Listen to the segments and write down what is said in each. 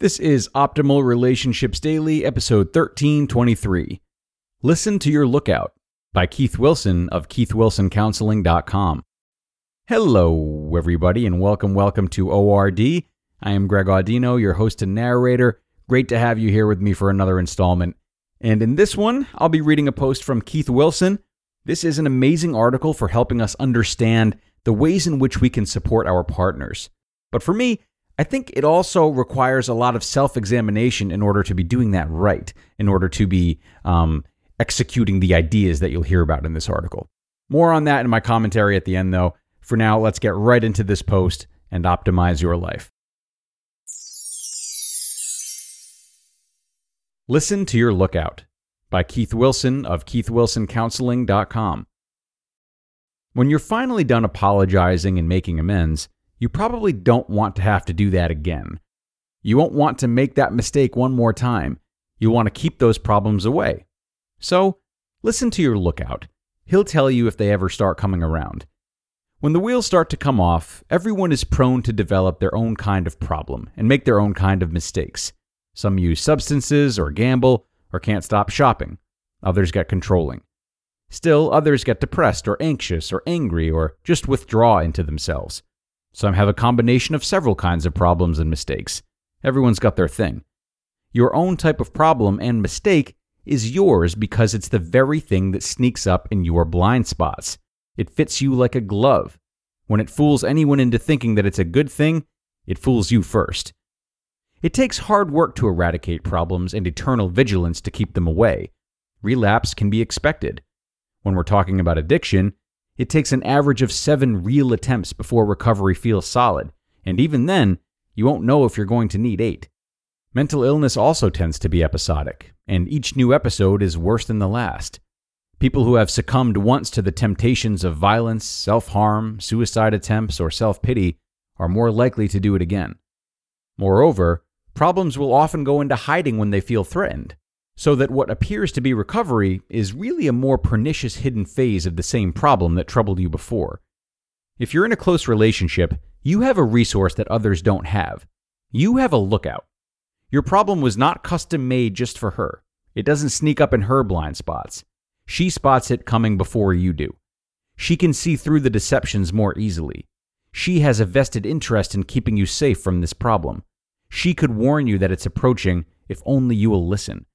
This is Optimal Relationships Daily, episode 1323. Listen to Your Lookout by Keith Wilson of keithwilsoncounseling.com. Hello, everybody, and welcome, welcome to ORD. I am Greg Audino, your host and narrator. Great to have you here with me for another installment. And in this one, I'll be reading a post from Keith Wilson. This is an amazing article for helping us understand the ways in which we can support our partners. But for me, I think it also requires a lot of self examination in order to be doing that right, in order to be um, executing the ideas that you'll hear about in this article. More on that in my commentary at the end, though. For now, let's get right into this post and optimize your life. Listen to Your Lookout by Keith Wilson of keithwilsoncounseling.com. When you're finally done apologizing and making amends, you probably don't want to have to do that again. You won't want to make that mistake one more time. You want to keep those problems away. So, listen to your lookout. He'll tell you if they ever start coming around. When the wheels start to come off, everyone is prone to develop their own kind of problem and make their own kind of mistakes. Some use substances or gamble or can't stop shopping. Others get controlling. Still, others get depressed or anxious or angry or just withdraw into themselves. Some have a combination of several kinds of problems and mistakes. Everyone's got their thing. Your own type of problem and mistake is yours because it's the very thing that sneaks up in your blind spots. It fits you like a glove. When it fools anyone into thinking that it's a good thing, it fools you first. It takes hard work to eradicate problems and eternal vigilance to keep them away. Relapse can be expected. When we're talking about addiction, it takes an average of seven real attempts before recovery feels solid, and even then, you won't know if you're going to need eight. Mental illness also tends to be episodic, and each new episode is worse than the last. People who have succumbed once to the temptations of violence, self harm, suicide attempts, or self pity are more likely to do it again. Moreover, problems will often go into hiding when they feel threatened so that what appears to be recovery is really a more pernicious hidden phase of the same problem that troubled you before. If you're in a close relationship, you have a resource that others don't have. You have a lookout. Your problem was not custom made just for her. It doesn't sneak up in her blind spots. She spots it coming before you do. She can see through the deceptions more easily. She has a vested interest in keeping you safe from this problem. She could warn you that it's approaching if only you will listen.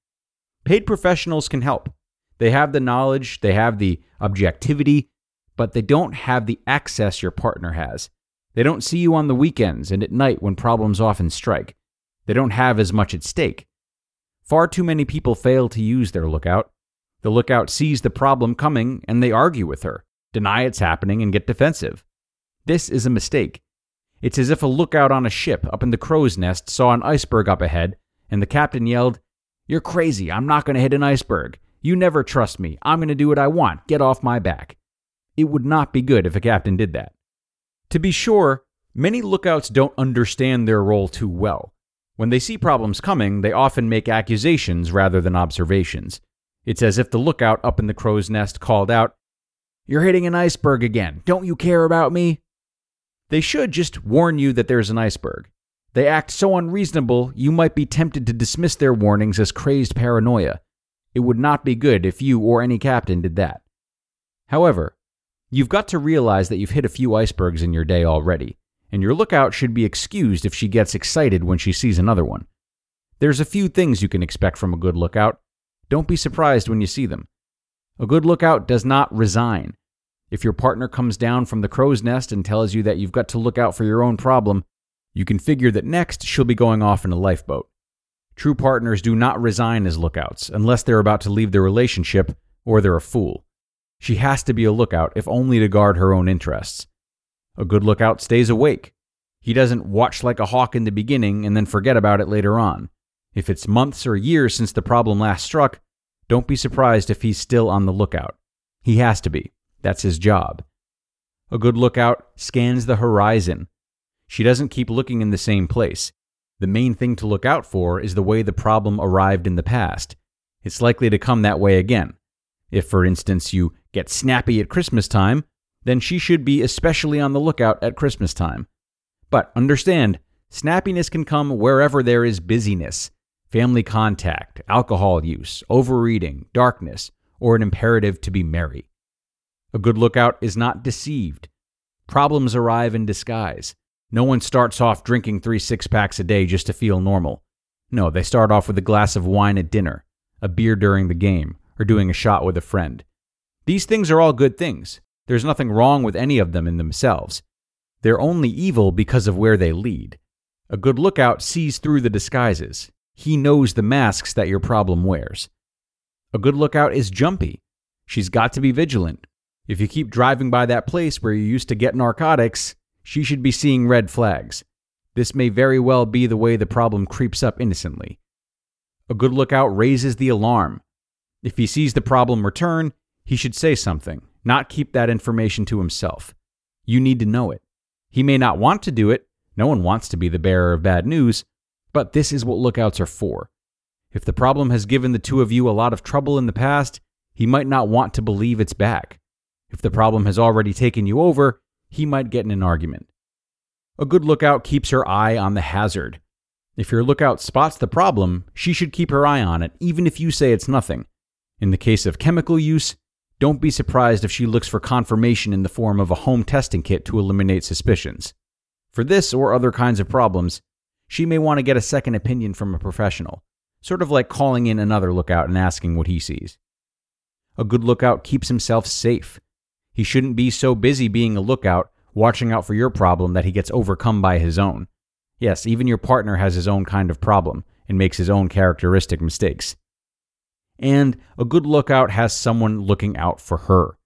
Paid professionals can help. They have the knowledge, they have the objectivity, but they don't have the access your partner has. They don't see you on the weekends and at night when problems often strike. They don't have as much at stake. Far too many people fail to use their lookout. The lookout sees the problem coming and they argue with her, deny it's happening, and get defensive. This is a mistake. It's as if a lookout on a ship up in the crow's nest saw an iceberg up ahead, and the captain yelled, you're crazy. I'm not going to hit an iceberg. You never trust me. I'm going to do what I want. Get off my back. It would not be good if a captain did that. To be sure, many lookouts don't understand their role too well. When they see problems coming, they often make accusations rather than observations. It's as if the lookout up in the crow's nest called out, You're hitting an iceberg again. Don't you care about me? They should just warn you that there's an iceberg. They act so unreasonable, you might be tempted to dismiss their warnings as crazed paranoia. It would not be good if you or any captain did that. However, you've got to realize that you've hit a few icebergs in your day already, and your lookout should be excused if she gets excited when she sees another one. There's a few things you can expect from a good lookout. Don't be surprised when you see them. A good lookout does not resign. If your partner comes down from the crow's nest and tells you that you've got to look out for your own problem, you can figure that next she'll be going off in a lifeboat. True partners do not resign as lookouts unless they're about to leave their relationship or they're a fool. She has to be a lookout if only to guard her own interests. A good lookout stays awake. He doesn't watch like a hawk in the beginning and then forget about it later on. If it's months or years since the problem last struck, don't be surprised if he's still on the lookout. He has to be. That's his job. A good lookout scans the horizon she doesn't keep looking in the same place. The main thing to look out for is the way the problem arrived in the past. It's likely to come that way again. If, for instance, you get snappy at Christmas time, then she should be especially on the lookout at Christmas time. But understand, Snappiness can come wherever there is busyness, family contact, alcohol use, overeating, darkness, or an imperative to be merry. A good lookout is not deceived. Problems arrive in disguise. No one starts off drinking three six packs a day just to feel normal. No, they start off with a glass of wine at dinner, a beer during the game, or doing a shot with a friend. These things are all good things. There's nothing wrong with any of them in themselves. They're only evil because of where they lead. A good lookout sees through the disguises. He knows the masks that your problem wears. A good lookout is jumpy. She's got to be vigilant. If you keep driving by that place where you used to get narcotics, she should be seeing red flags. This may very well be the way the problem creeps up innocently. A good lookout raises the alarm. If he sees the problem return, he should say something, not keep that information to himself. You need to know it. He may not want to do it. No one wants to be the bearer of bad news, but this is what lookouts are for. If the problem has given the two of you a lot of trouble in the past, he might not want to believe it's back. If the problem has already taken you over, he might get in an argument. A good lookout keeps her eye on the hazard. If your lookout spots the problem, she should keep her eye on it, even if you say it's nothing. In the case of chemical use, don't be surprised if she looks for confirmation in the form of a home testing kit to eliminate suspicions. For this or other kinds of problems, she may want to get a second opinion from a professional, sort of like calling in another lookout and asking what he sees. A good lookout keeps himself safe. He shouldn't be so busy being a lookout, watching out for your problem, that he gets overcome by his own. Yes, even your partner has his own kind of problem and makes his own characteristic mistakes and a good lookout has someone looking out for her.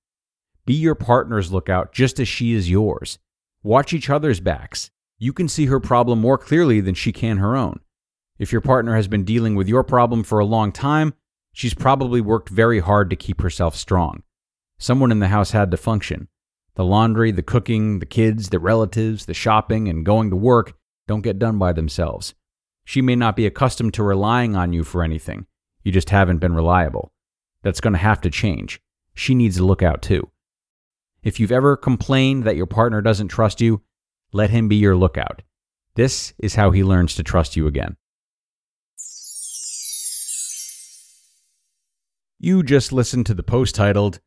Be your partner's lookout just as she is yours. Watch each other's backs. You can see her problem more clearly than she can her own. If your partner has been dealing with your problem for a long time, she's probably worked very hard to keep herself strong. Someone in the house had to function. The laundry, the cooking, the kids, the relatives, the shopping, and going to work don't get done by themselves. She may not be accustomed to relying on you for anything, you just haven't been reliable. That's going to have to change. She needs to look out too. If you've ever complained that your partner doesn't trust you, let him be your lookout. This is how he learns to trust you again. You just listened to the post titled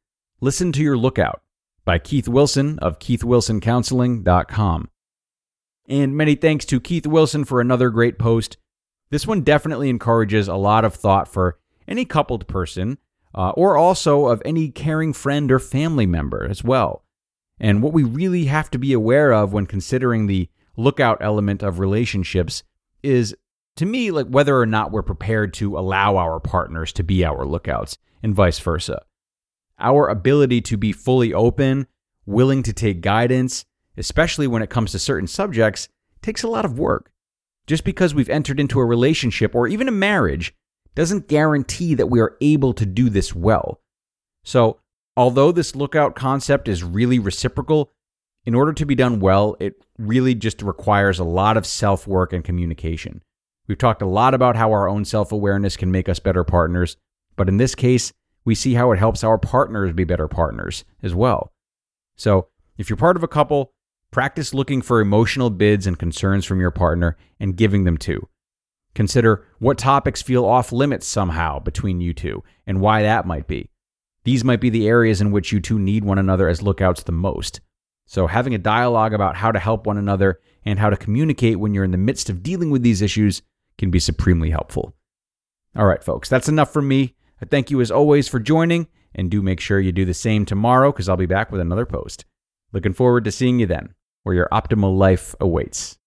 Listen to Your Lookout by Keith Wilson of keithwilsoncounseling.com. And many thanks to Keith Wilson for another great post. This one definitely encourages a lot of thought for any coupled person, uh, or also of any caring friend or family member as well. And what we really have to be aware of when considering the lookout element of relationships is, to me, like whether or not we're prepared to allow our partners to be our lookouts, and vice versa. Our ability to be fully open, willing to take guidance, especially when it comes to certain subjects, takes a lot of work. Just because we've entered into a relationship or even a marriage doesn't guarantee that we are able to do this well. So, although this lookout concept is really reciprocal, in order to be done well, it really just requires a lot of self work and communication. We've talked a lot about how our own self awareness can make us better partners, but in this case, we see how it helps our partners be better partners as well. So, if you're part of a couple, Practice looking for emotional bids and concerns from your partner and giving them to. Consider what topics feel off limits somehow between you two and why that might be. These might be the areas in which you two need one another as lookouts the most. So, having a dialogue about how to help one another and how to communicate when you're in the midst of dealing with these issues can be supremely helpful. All right, folks, that's enough from me. I thank you as always for joining, and do make sure you do the same tomorrow because I'll be back with another post. Looking forward to seeing you then where your optimal life awaits.